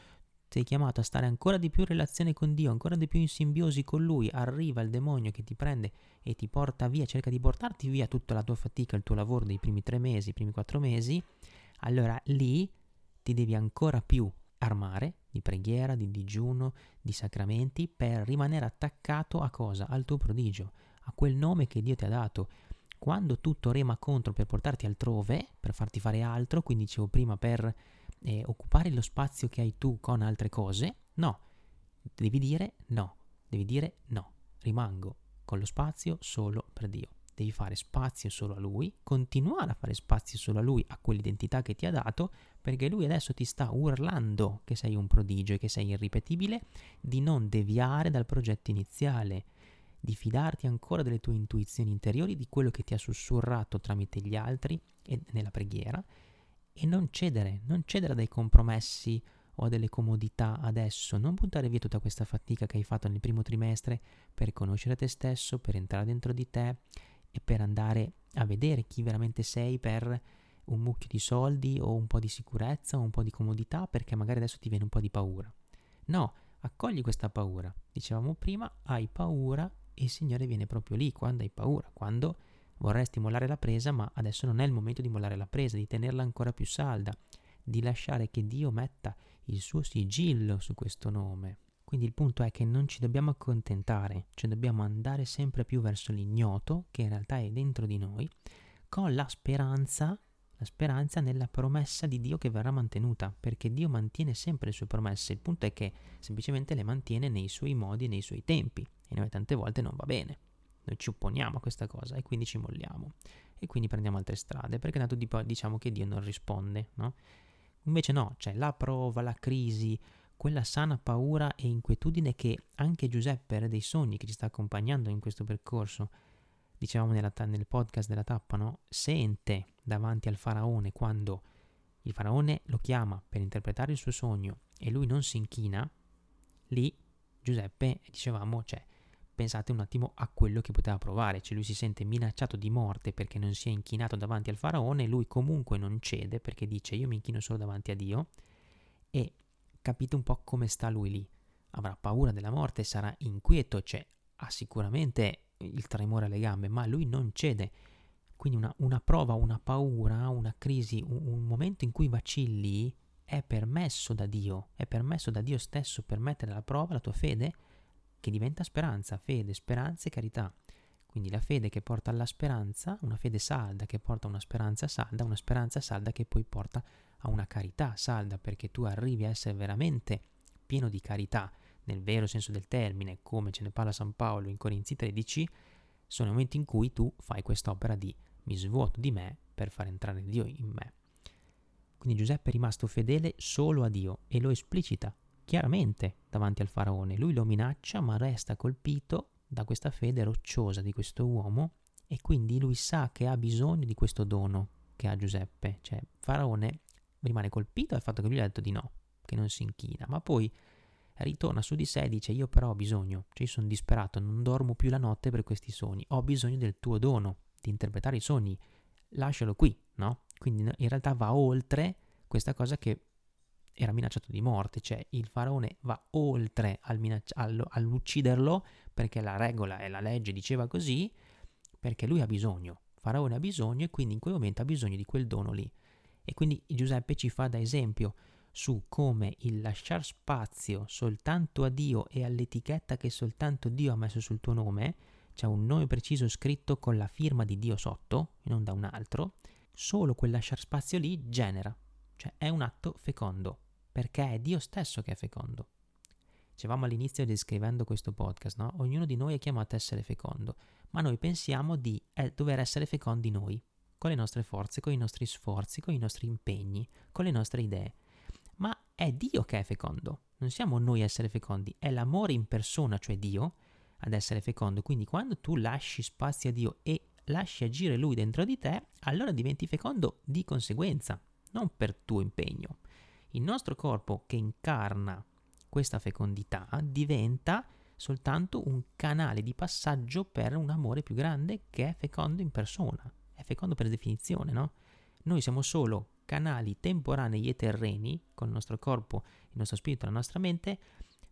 sei chiamato a stare ancora di più in relazione con Dio, ancora di più in simbiosi con Lui, arriva il demonio che ti prende e ti porta via, cerca di portarti via tutta la tua fatica, il tuo lavoro dei primi tre mesi, i primi quattro mesi, allora lì ti devi ancora più armare di preghiera, di digiuno, di sacramenti per rimanere attaccato a cosa? Al tuo prodigio, a quel nome che Dio ti ha dato. Quando tutto rema contro per portarti altrove, per farti fare altro, quindi dicevo prima per eh, occupare lo spazio che hai tu con altre cose, no, devi dire no, devi dire no, rimango con lo spazio solo per Dio. Devi fare spazio solo a lui, continuare a fare spazio solo a lui, a quell'identità che ti ha dato, perché lui adesso ti sta urlando che sei un prodigio e che sei irripetibile, di non deviare dal progetto iniziale, di fidarti ancora delle tue intuizioni interiori, di quello che ti ha sussurrato tramite gli altri e nella preghiera, e non cedere, non cedere a compromessi o a delle comodità adesso, non buttare via tutta questa fatica che hai fatto nel primo trimestre per conoscere te stesso, per entrare dentro di te e per andare a vedere chi veramente sei per un mucchio di soldi o un po' di sicurezza o un po' di comodità perché magari adesso ti viene un po' di paura. No, accogli questa paura. Dicevamo prima, hai paura e il Signore viene proprio lì quando hai paura, quando vorresti mollare la presa, ma adesso non è il momento di mollare la presa, di tenerla ancora più salda, di lasciare che Dio metta il suo sigillo su questo nome. Quindi il punto è che non ci dobbiamo accontentare, cioè dobbiamo andare sempre più verso l'ignoto, che in realtà è dentro di noi, con la speranza, la speranza nella promessa di Dio che verrà mantenuta, perché Dio mantiene sempre le sue promesse, il punto è che semplicemente le mantiene nei suoi modi nei suoi tempi, e noi tante volte non va bene. Noi ci opponiamo a questa cosa e quindi ci molliamo e quindi prendiamo altre strade perché tanto diciamo che Dio non risponde, no? Invece no, c'è la prova, la crisi, quella sana paura e inquietudine che anche Giuseppe Re dei Sogni, che ci sta accompagnando in questo percorso, dicevamo nella, nel podcast della tappa, no? sente davanti al faraone quando il faraone lo chiama per interpretare il suo sogno e lui non si inchina, lì Giuseppe, dicevamo, cioè, pensate un attimo a quello che poteva provare, cioè lui si sente minacciato di morte perché non si è inchinato davanti al faraone, lui comunque non cede perché dice io mi inchino solo davanti a Dio e capite un po' come sta lui lì. Avrà paura della morte, sarà inquieto, cioè ha sicuramente il tremore alle gambe, ma lui non cede. Quindi una, una prova, una paura, una crisi, un, un momento in cui vacilli è permesso da Dio, è permesso da Dio stesso per mettere alla prova la tua fede che diventa speranza, fede, speranza e carità. Quindi la fede che porta alla speranza, una fede salda che porta a una speranza salda, una speranza salda che poi porta a una carità salda, perché tu arrivi a essere veramente pieno di carità, nel vero senso del termine, come ce ne parla San Paolo in Corinzi 13, sono i momenti in cui tu fai quest'opera di mi svuoto di me per far entrare Dio in me. Quindi Giuseppe è rimasto fedele solo a Dio e lo esplicita chiaramente davanti al faraone. Lui lo minaccia, ma resta colpito da questa fede rocciosa di questo uomo e quindi lui sa che ha bisogno di questo dono che ha Giuseppe. Cioè, faraone rimane colpito dal fatto che lui ha detto di no, che non si inchina, ma poi ritorna su di sé e dice io però ho bisogno, cioè io sono disperato, non dormo più la notte per questi sogni, ho bisogno del tuo dono, di interpretare i sogni, lascialo qui, no? Quindi in realtà va oltre questa cosa che era minacciato di morte, cioè il faraone va oltre al minacci- all'ucciderlo perché la regola e la legge diceva così, perché lui ha bisogno, faraone ha bisogno e quindi in quel momento ha bisogno di quel dono lì. E quindi Giuseppe ci fa da esempio su come il lasciar spazio soltanto a Dio e all'etichetta che soltanto Dio ha messo sul tuo nome, c'è un nome preciso scritto con la firma di Dio sotto, non da un altro, solo quel lasciar spazio lì genera, cioè è un atto fecondo, perché è Dio stesso che è fecondo. Dicevamo all'inizio descrivendo questo podcast, no? Ognuno di noi è chiamato a essere fecondo, ma noi pensiamo di eh, dover essere fecondi noi, con le nostre forze, con i nostri sforzi, con i nostri impegni, con le nostre idee. Ma è Dio che è fecondo, non siamo noi a essere fecondi, è l'amore in persona, cioè Dio, ad essere fecondo. Quindi quando tu lasci spazio a Dio e lasci agire Lui dentro di te, allora diventi fecondo di conseguenza non per tuo impegno. Il nostro corpo che incarna questa fecondità diventa soltanto un canale di passaggio per un amore più grande che è fecondo in persona. È fecondo per definizione, no? Noi siamo solo canali temporanei e terreni con il nostro corpo, il nostro spirito, la nostra mente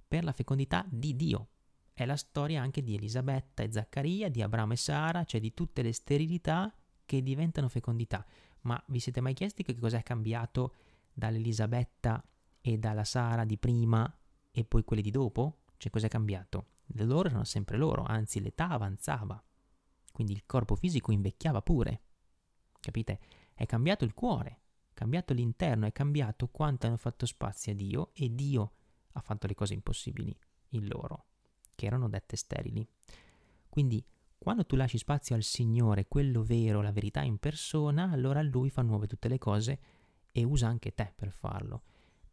per la fecondità di Dio. È la storia anche di Elisabetta e Zaccaria, di Abramo e Sara, cioè di tutte le sterilità che diventano fecondità. Ma vi siete mai chiesti che cosa è cambiato dall'Elisabetta e dalla Sara di prima e poi quelle di dopo? Cioè cos'è cambiato? Le loro erano sempre loro, anzi l'età avanzava. Quindi il corpo fisico invecchiava pure. Capite? È cambiato il cuore, è cambiato l'interno, è cambiato quanto hanno fatto spazio a Dio e Dio ha fatto le cose impossibili in loro, che erano dette sterili. Quindi Quando tu lasci spazio al Signore, quello vero, la verità in persona, allora Lui fa nuove tutte le cose e usa anche te per farlo.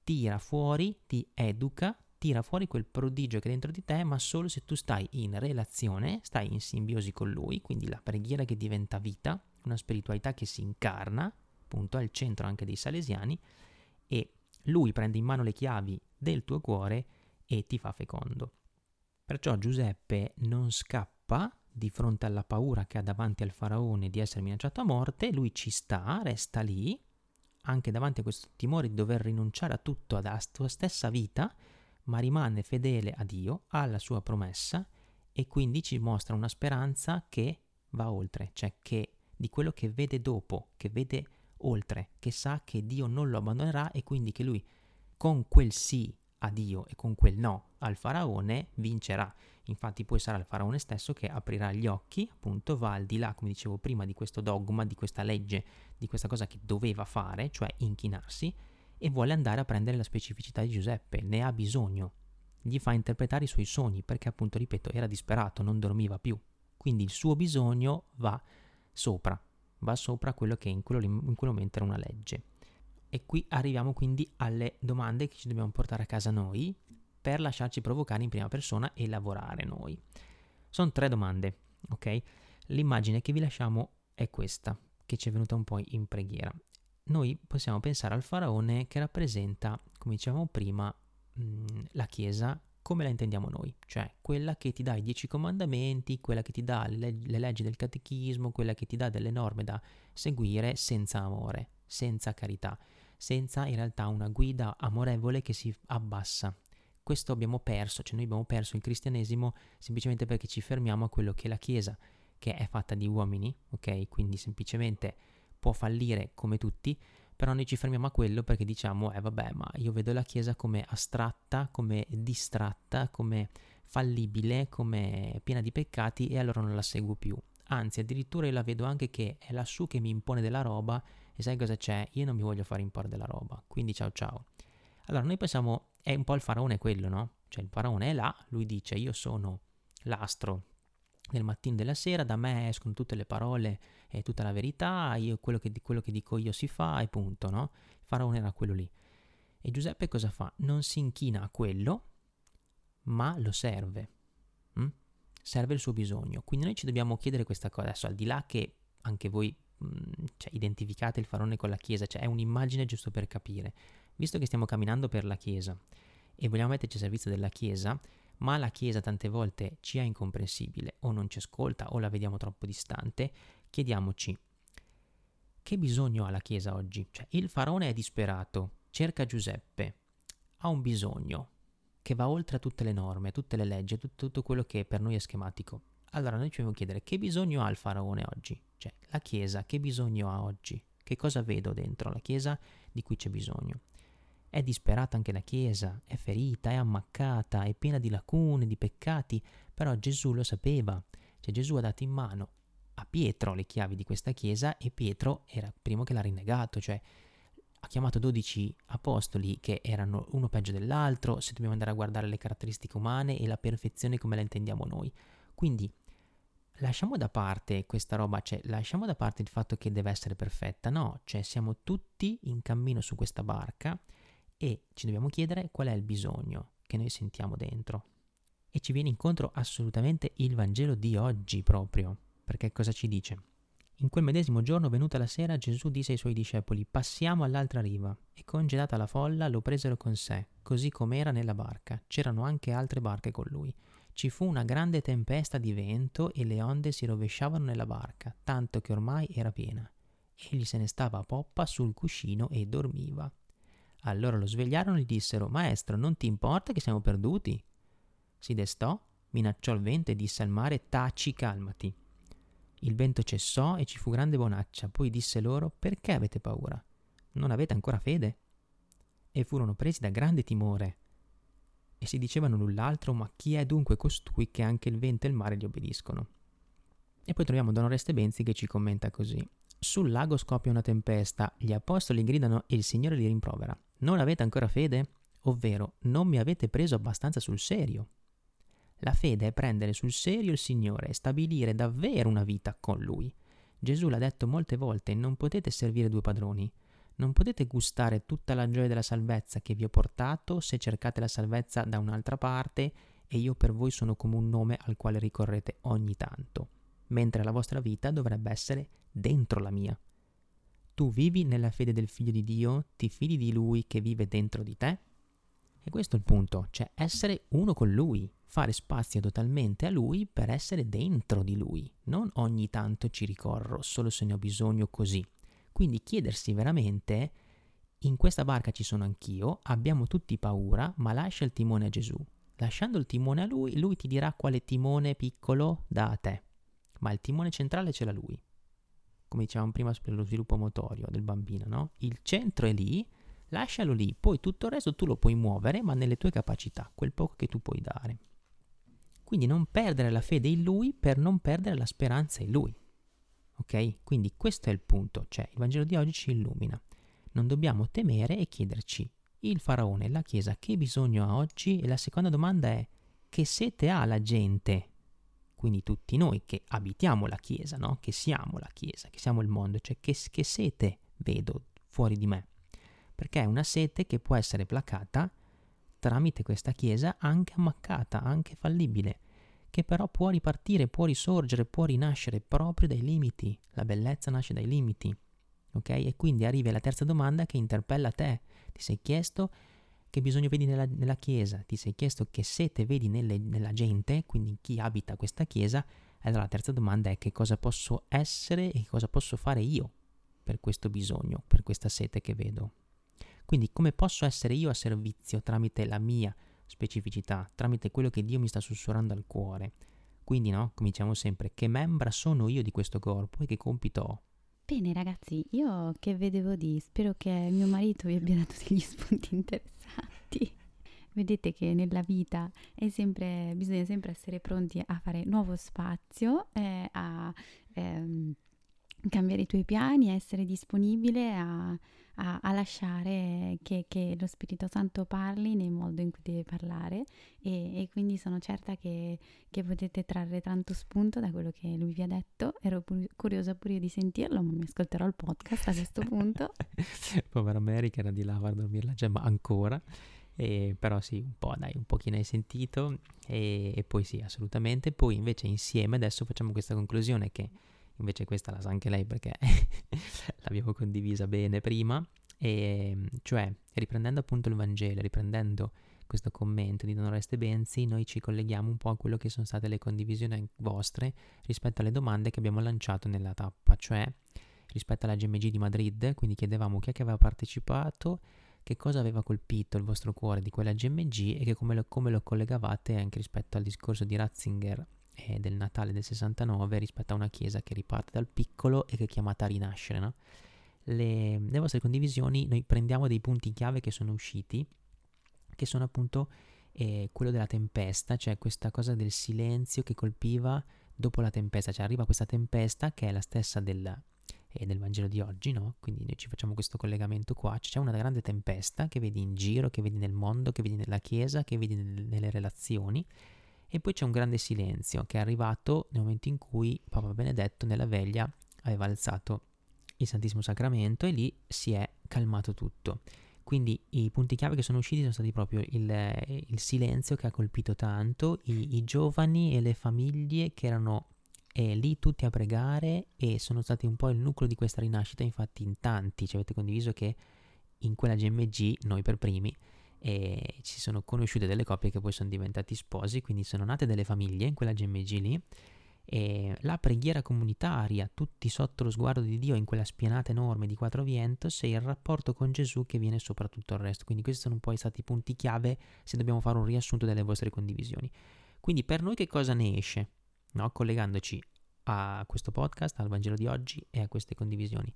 Tira fuori, ti educa, tira fuori quel prodigio che è dentro di te, ma solo se tu stai in relazione, stai in simbiosi con Lui, quindi la preghiera che diventa vita, una spiritualità che si incarna, appunto al centro anche dei salesiani, e Lui prende in mano le chiavi del tuo cuore e ti fa fecondo. Perciò Giuseppe non scappa di fronte alla paura che ha davanti al faraone di essere minacciato a morte, lui ci sta, resta lì, anche davanti a questo timore di dover rinunciare a tutto, alla sua stessa vita, ma rimane fedele a Dio, alla sua promessa e quindi ci mostra una speranza che va oltre, cioè che di quello che vede dopo, che vede oltre, che sa che Dio non lo abbandonerà e quindi che lui con quel sì a Dio e con quel no al faraone vincerà. Infatti poi sarà il faraone stesso che aprirà gli occhi, appunto va al di là, come dicevo prima, di questo dogma, di questa legge, di questa cosa che doveva fare, cioè inchinarsi, e vuole andare a prendere la specificità di Giuseppe, ne ha bisogno. Gli fa interpretare i suoi sogni, perché appunto, ripeto, era disperato, non dormiva più. Quindi il suo bisogno va sopra, va sopra quello che in, quello, in quel momento era una legge. E qui arriviamo quindi alle domande che ci dobbiamo portare a casa noi per lasciarci provocare in prima persona e lavorare noi. Sono tre domande, ok? L'immagine che vi lasciamo è questa, che ci è venuta un po' in preghiera. Noi possiamo pensare al faraone che rappresenta, come dicevamo prima, mh, la Chiesa come la intendiamo noi, cioè quella che ti dà i dieci comandamenti, quella che ti dà le, le leggi del catechismo, quella che ti dà delle norme da seguire senza amore, senza carità senza in realtà una guida amorevole che si abbassa. Questo abbiamo perso, cioè noi abbiamo perso il cristianesimo semplicemente perché ci fermiamo a quello che è la Chiesa, che è fatta di uomini, ok? Quindi semplicemente può fallire come tutti, però noi ci fermiamo a quello perché diciamo, eh vabbè, ma io vedo la Chiesa come astratta, come distratta, come fallibile, come piena di peccati e allora non la seguo più. Anzi, addirittura io la vedo anche che è lassù che mi impone della roba e sai cosa c'è? Io non mi voglio fare imporre della roba, quindi ciao ciao. Allora noi pensiamo, è un po' il faraone quello, no? Cioè il faraone è là, lui dice io sono l'astro del mattino e della sera, da me escono tutte le parole e tutta la verità, io, quello, che, quello che dico io si fa e punto, no? Il faraone era quello lì. E Giuseppe cosa fa? Non si inchina a quello, ma lo serve. Mm? Serve il suo bisogno. Quindi noi ci dobbiamo chiedere questa cosa adesso, al di là che anche voi cioè, identificate il faraone con la Chiesa, cioè è un'immagine giusto per capire. Visto che stiamo camminando per la Chiesa e vogliamo metterci a servizio della Chiesa, ma la Chiesa tante volte ci è incomprensibile o non ci ascolta o la vediamo troppo distante, chiediamoci che bisogno ha la Chiesa oggi? Cioè, il faraone è disperato, cerca Giuseppe, ha un bisogno che va oltre a tutte le norme, a tutte le leggi, a tutto, tutto quello che per noi è schematico. Allora noi ci dobbiamo chiedere che bisogno ha il faraone oggi? Cioè, la Chiesa che bisogno ha oggi? Che cosa vedo dentro la Chiesa di cui c'è bisogno? È disperata anche la Chiesa, è ferita, è ammaccata, è piena di lacune, di peccati, però Gesù lo sapeva. Cioè Gesù ha dato in mano a Pietro le chiavi di questa Chiesa e Pietro era il primo che l'ha rinnegato, cioè ha chiamato 12 apostoli che erano uno peggio dell'altro, se dobbiamo andare a guardare le caratteristiche umane e la perfezione come la intendiamo noi. Quindi lasciamo da parte questa roba, cioè lasciamo da parte il fatto che deve essere perfetta, no, cioè siamo tutti in cammino su questa barca e ci dobbiamo chiedere qual è il bisogno che noi sentiamo dentro. E ci viene incontro assolutamente il Vangelo di oggi proprio, perché cosa ci dice? In quel medesimo giorno, venuta la sera, Gesù disse ai suoi discepoli, passiamo all'altra riva, e congedata la folla lo presero con sé, così com'era nella barca. C'erano anche altre barche con lui. Ci fu una grande tempesta di vento e le onde si rovesciavano nella barca, tanto che ormai era piena. Egli se ne stava a poppa sul cuscino e dormiva. Allora lo svegliarono e gli dissero: Maestro, non ti importa che siamo perduti? Si destò, minacciò il vento e disse al mare: Taci, calmati. Il vento cessò e ci fu grande bonaccia. Poi disse loro: Perché avete paura? Non avete ancora fede? E furono presi da grande timore e si dicevano l'un l'altro, ma chi è dunque costui che anche il vento e il mare gli obbediscono? E poi troviamo Don Oreste Benzi che ci commenta così. Sul lago scoppia una tempesta, gli apostoli gridano e il Signore li rimprovera. Non avete ancora fede? Ovvero, non mi avete preso abbastanza sul serio? La fede è prendere sul serio il Signore e stabilire davvero una vita con Lui. Gesù l'ha detto molte volte, non potete servire due padroni. Non potete gustare tutta la gioia della salvezza che vi ho portato se cercate la salvezza da un'altra parte e io per voi sono come un nome al quale ricorrete ogni tanto, mentre la vostra vita dovrebbe essere dentro la mia. Tu vivi nella fede del Figlio di Dio, ti fidi di Lui che vive dentro di te? E questo è il punto, cioè essere uno con Lui, fare spazio totalmente a Lui per essere dentro di Lui, non ogni tanto ci ricorro solo se ne ho bisogno così. Quindi chiedersi veramente, in questa barca ci sono anch'io, abbiamo tutti paura, ma lascia il timone a Gesù. Lasciando il timone a Lui, Lui ti dirà quale timone piccolo dà a te, ma il timone centrale ce l'ha Lui come dicevamo prima per lo sviluppo motorio del bambino, no? Il centro è lì, lascialo lì, poi tutto il resto tu lo puoi muovere, ma nelle tue capacità, quel poco che tu puoi dare. Quindi non perdere la fede in lui per non perdere la speranza in lui. Ok? Quindi questo è il punto, cioè il Vangelo di oggi ci illumina. Non dobbiamo temere e chiederci, il faraone, la Chiesa, che bisogno ha oggi? E la seconda domanda è, che sete ha la gente quindi tutti noi che abitiamo la Chiesa, no? che siamo la Chiesa, che siamo il mondo, cioè che, che sete vedo fuori di me, perché è una sete che può essere placata tramite questa Chiesa anche ammaccata, anche fallibile, che però può ripartire, può risorgere, può rinascere proprio dai limiti, la bellezza nasce dai limiti, ok? E quindi arrivi alla terza domanda che interpella te, ti sei chiesto che bisogno vedi nella, nella Chiesa, ti sei chiesto che sete vedi nelle, nella gente, quindi chi abita questa Chiesa, allora la terza domanda è che cosa posso essere e che cosa posso fare io per questo bisogno, per questa sete che vedo. Quindi come posso essere io a servizio tramite la mia specificità, tramite quello che Dio mi sta sussurrando al cuore. Quindi no, come diciamo sempre, che membra sono io di questo corpo e che compito ho. Bene ragazzi, io che vedevo di, spero che mio marito vi abbia dato degli spunti interessanti. Vedete che nella vita sempre, bisogna sempre essere pronti a fare nuovo spazio, eh, a ehm, cambiare i tuoi piani, a essere disponibile a, a, a lasciare che, che, lo Spirito Santo parli nel modo in cui deve parlare e, e quindi sono certa che, che, potete trarre tanto spunto da quello che lui vi ha detto. Ero pur, curiosa pure io di sentirlo, ma mi ascolterò il podcast a questo punto. Povera Mary che era di là a dormire la gemma ancora. E, però sì, un po', dai, un pochino hai sentito e, e poi sì, assolutamente. Poi invece insieme adesso facciamo questa conclusione che invece questa la sa anche lei perché l'abbiamo condivisa bene prima, e cioè riprendendo appunto il Vangelo, riprendendo questo commento di Don Oreste Benzi, noi ci colleghiamo un po' a quello che sono state le condivisioni vostre rispetto alle domande che abbiamo lanciato nella tappa, cioè rispetto alla GMG di Madrid, quindi chiedevamo chi è che aveva partecipato, che cosa aveva colpito il vostro cuore di quella GMG e come lo, come lo collegavate anche rispetto al discorso di Ratzinger eh, del Natale del 69 rispetto a una chiesa che riparte dal piccolo e che è chiamata a rinascere. No? Le, le vostre condivisioni noi prendiamo dei punti chiave che sono usciti, che sono appunto eh, quello della tempesta, cioè questa cosa del silenzio che colpiva dopo la tempesta, cioè arriva questa tempesta che è la stessa del, eh, del Vangelo di oggi, no? Quindi noi ci facciamo questo collegamento qua, c'è una grande tempesta che vedi in giro, che vedi nel mondo, che vedi nella chiesa, che vedi nel, nelle relazioni e poi c'è un grande silenzio che è arrivato nel momento in cui Papa Benedetto nella veglia aveva alzato il Santissimo Sacramento e lì si è calmato tutto. Quindi i punti chiave che sono usciti sono stati proprio il, il silenzio che ha colpito tanto, i, i, giovani e le famiglie che erano eh, lì tutti a pregare e sono stati un po' il nucleo di questa rinascita, infatti in tanti ci avete condiviso che in quella GMG, noi per primi, e ci sono conosciute delle coppie che poi sono diventati sposi, quindi sono nate delle famiglie in quella GMG lì. E la preghiera comunitaria, tutti sotto lo sguardo di Dio in quella spianata enorme di quattro vientos e il rapporto con Gesù che viene sopra tutto il resto. Quindi questi sono poi stati i punti chiave se dobbiamo fare un riassunto delle vostre condivisioni. Quindi per noi che cosa ne esce? No? Collegandoci a questo podcast, al Vangelo di oggi e a queste condivisioni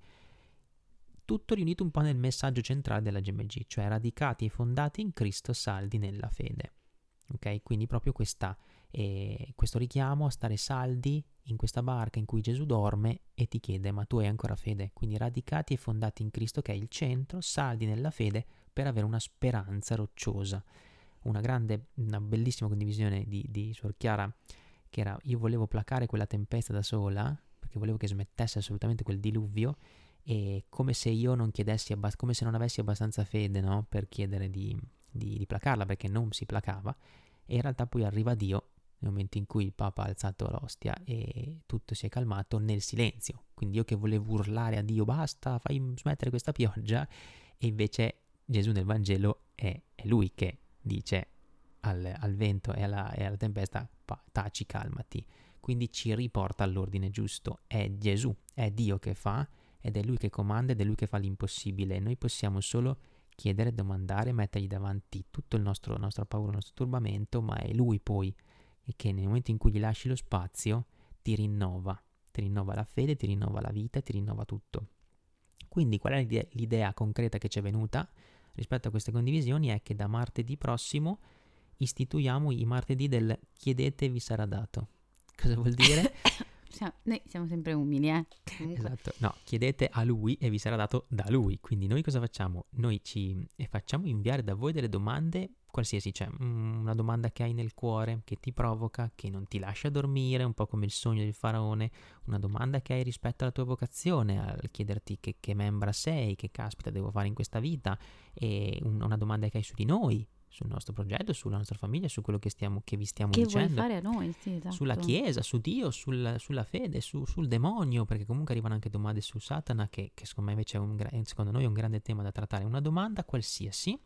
tutto riunito un po' nel messaggio centrale della GMG, cioè radicati e fondati in Cristo saldi nella fede. Ok? Quindi proprio questa, eh, questo richiamo a stare saldi in questa barca in cui Gesù dorme e ti chiede ma tu hai ancora fede? Quindi radicati e fondati in Cristo che è il centro, saldi nella fede per avere una speranza rocciosa. una grande, una bellissima condivisione di, di Suor Chiara che era io volevo placare quella tempesta da sola perché volevo che smettesse assolutamente quel diluvio e come se io non chiedessi, abbast- come se non avessi abbastanza fede no? per chiedere di, di, di placarla perché non si placava e in realtà poi arriva Dio nel momento in cui il Papa ha alzato l'ostia e tutto si è calmato nel silenzio. Quindi io che volevo urlare a Dio basta, fai smettere questa pioggia, e invece Gesù nel Vangelo è, è lui che dice al, al vento e alla, e alla tempesta taci, calmati. Quindi ci riporta all'ordine giusto. È Gesù, è Dio che fa ed è lui che comanda ed è lui che fa l'impossibile. Noi possiamo solo chiedere, domandare, mettergli davanti tutto il nostro, nostra paura, il nostro turbamento, ma è lui poi che nel momento in cui gli lasci lo spazio ti rinnova, ti rinnova la fede, ti rinnova la vita, ti rinnova tutto. Quindi qual è l'idea, l'idea concreta che ci è venuta rispetto a queste condivisioni? È che da martedì prossimo istituiamo i martedì del chiedete vi sarà dato. Cosa vuol dire? noi siamo sempre umili, eh? Esatto, no, chiedete a lui e vi sarà dato da lui. Quindi noi cosa facciamo? Noi ci facciamo inviare da voi delle domande qualsiasi, cioè mm, una domanda che hai nel cuore, che ti provoca, che non ti lascia dormire, un po' come il sogno del faraone, una domanda che hai rispetto alla tua vocazione, al chiederti che, che membra sei, che caspita devo fare in questa vita, e una domanda che hai su di noi, sul nostro progetto, sulla nostra famiglia, su quello che, stiamo, che vi stiamo che dicendo. Che vuoi fare a noi, sì, esatto. Sulla Chiesa, su Dio, sul, sulla fede, su, sul demonio, perché comunque arrivano anche domande su Satana, che, che secondo me invece è un, secondo noi è un grande tema da trattare. Una domanda qualsiasi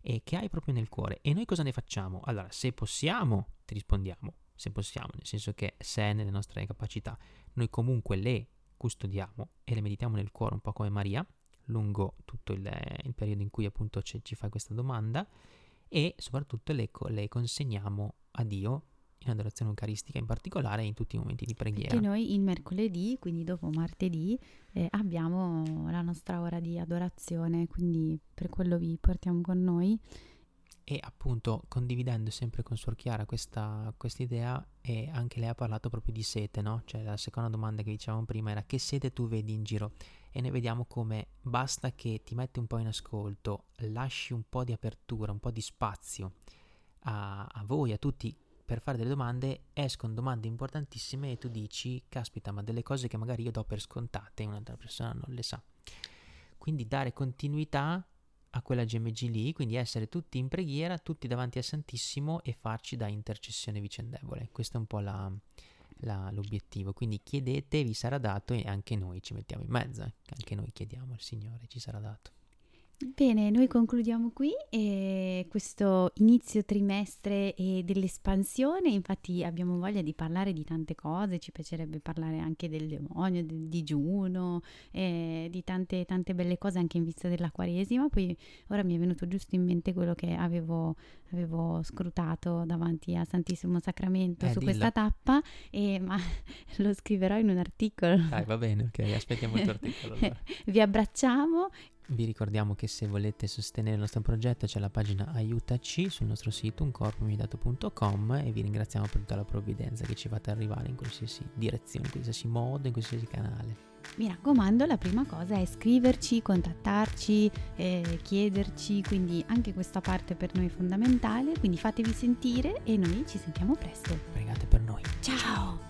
e che hai proprio nel cuore. E noi cosa ne facciamo? Allora, se possiamo, ti rispondiamo. Se possiamo, nel senso che se è nelle nostre capacità, noi comunque le custodiamo e le meditiamo nel cuore un po' come Maria, lungo tutto il, il periodo in cui appunto ci, ci fai questa domanda e soprattutto le, le consegniamo a Dio in adorazione eucaristica in particolare in tutti i momenti di preghiera. Che noi il mercoledì, quindi dopo martedì, eh, abbiamo la nostra ora di adorazione, quindi per quello vi portiamo con noi. E appunto condividendo sempre con Suor Chiara questa idea e anche lei ha parlato proprio di sete, no? Cioè la seconda domanda che dicevamo prima era che sete tu vedi in giro? E noi vediamo come basta che ti metti un po' in ascolto, lasci un po' di apertura, un po' di spazio a, a voi, a tutti per fare delle domande escono domande importantissime e tu dici, caspita, ma delle cose che magari io do per scontate e un'altra persona non le sa. Quindi dare continuità a quella GMG lì, quindi essere tutti in preghiera, tutti davanti al Santissimo e farci da intercessione vicendevole. Questo è un po' la, la, l'obiettivo. Quindi chiedete, vi sarà dato e anche noi ci mettiamo in mezzo, eh. anche noi chiediamo al Signore, ci sarà dato. Bene, noi concludiamo qui eh, questo inizio trimestre e dell'espansione, infatti abbiamo voglia di parlare di tante cose, ci piacerebbe parlare anche del demonio, del digiuno, eh, di tante, tante belle cose anche in vista della Quaresima, poi ora mi è venuto giusto in mente quello che avevo, avevo scrutato davanti al Santissimo Sacramento eh, su dilla. questa tappa, ma lo scriverò in un articolo. Dai, va bene, ok, aspettiamo il tuo articolo. Allora. Vi abbracciamo vi ricordiamo che se volete sostenere il nostro progetto c'è la pagina aiutaci sul nostro sito uncorpomidato.com e vi ringraziamo per tutta la provvidenza che ci fate arrivare in qualsiasi direzione, in qualsiasi modo, in qualsiasi canale. Mi raccomando, la prima cosa è scriverci, contattarci, eh, chiederci, quindi anche questa parte per noi è fondamentale, quindi fatevi sentire e noi ci sentiamo presto. Pregate per noi. Ciao!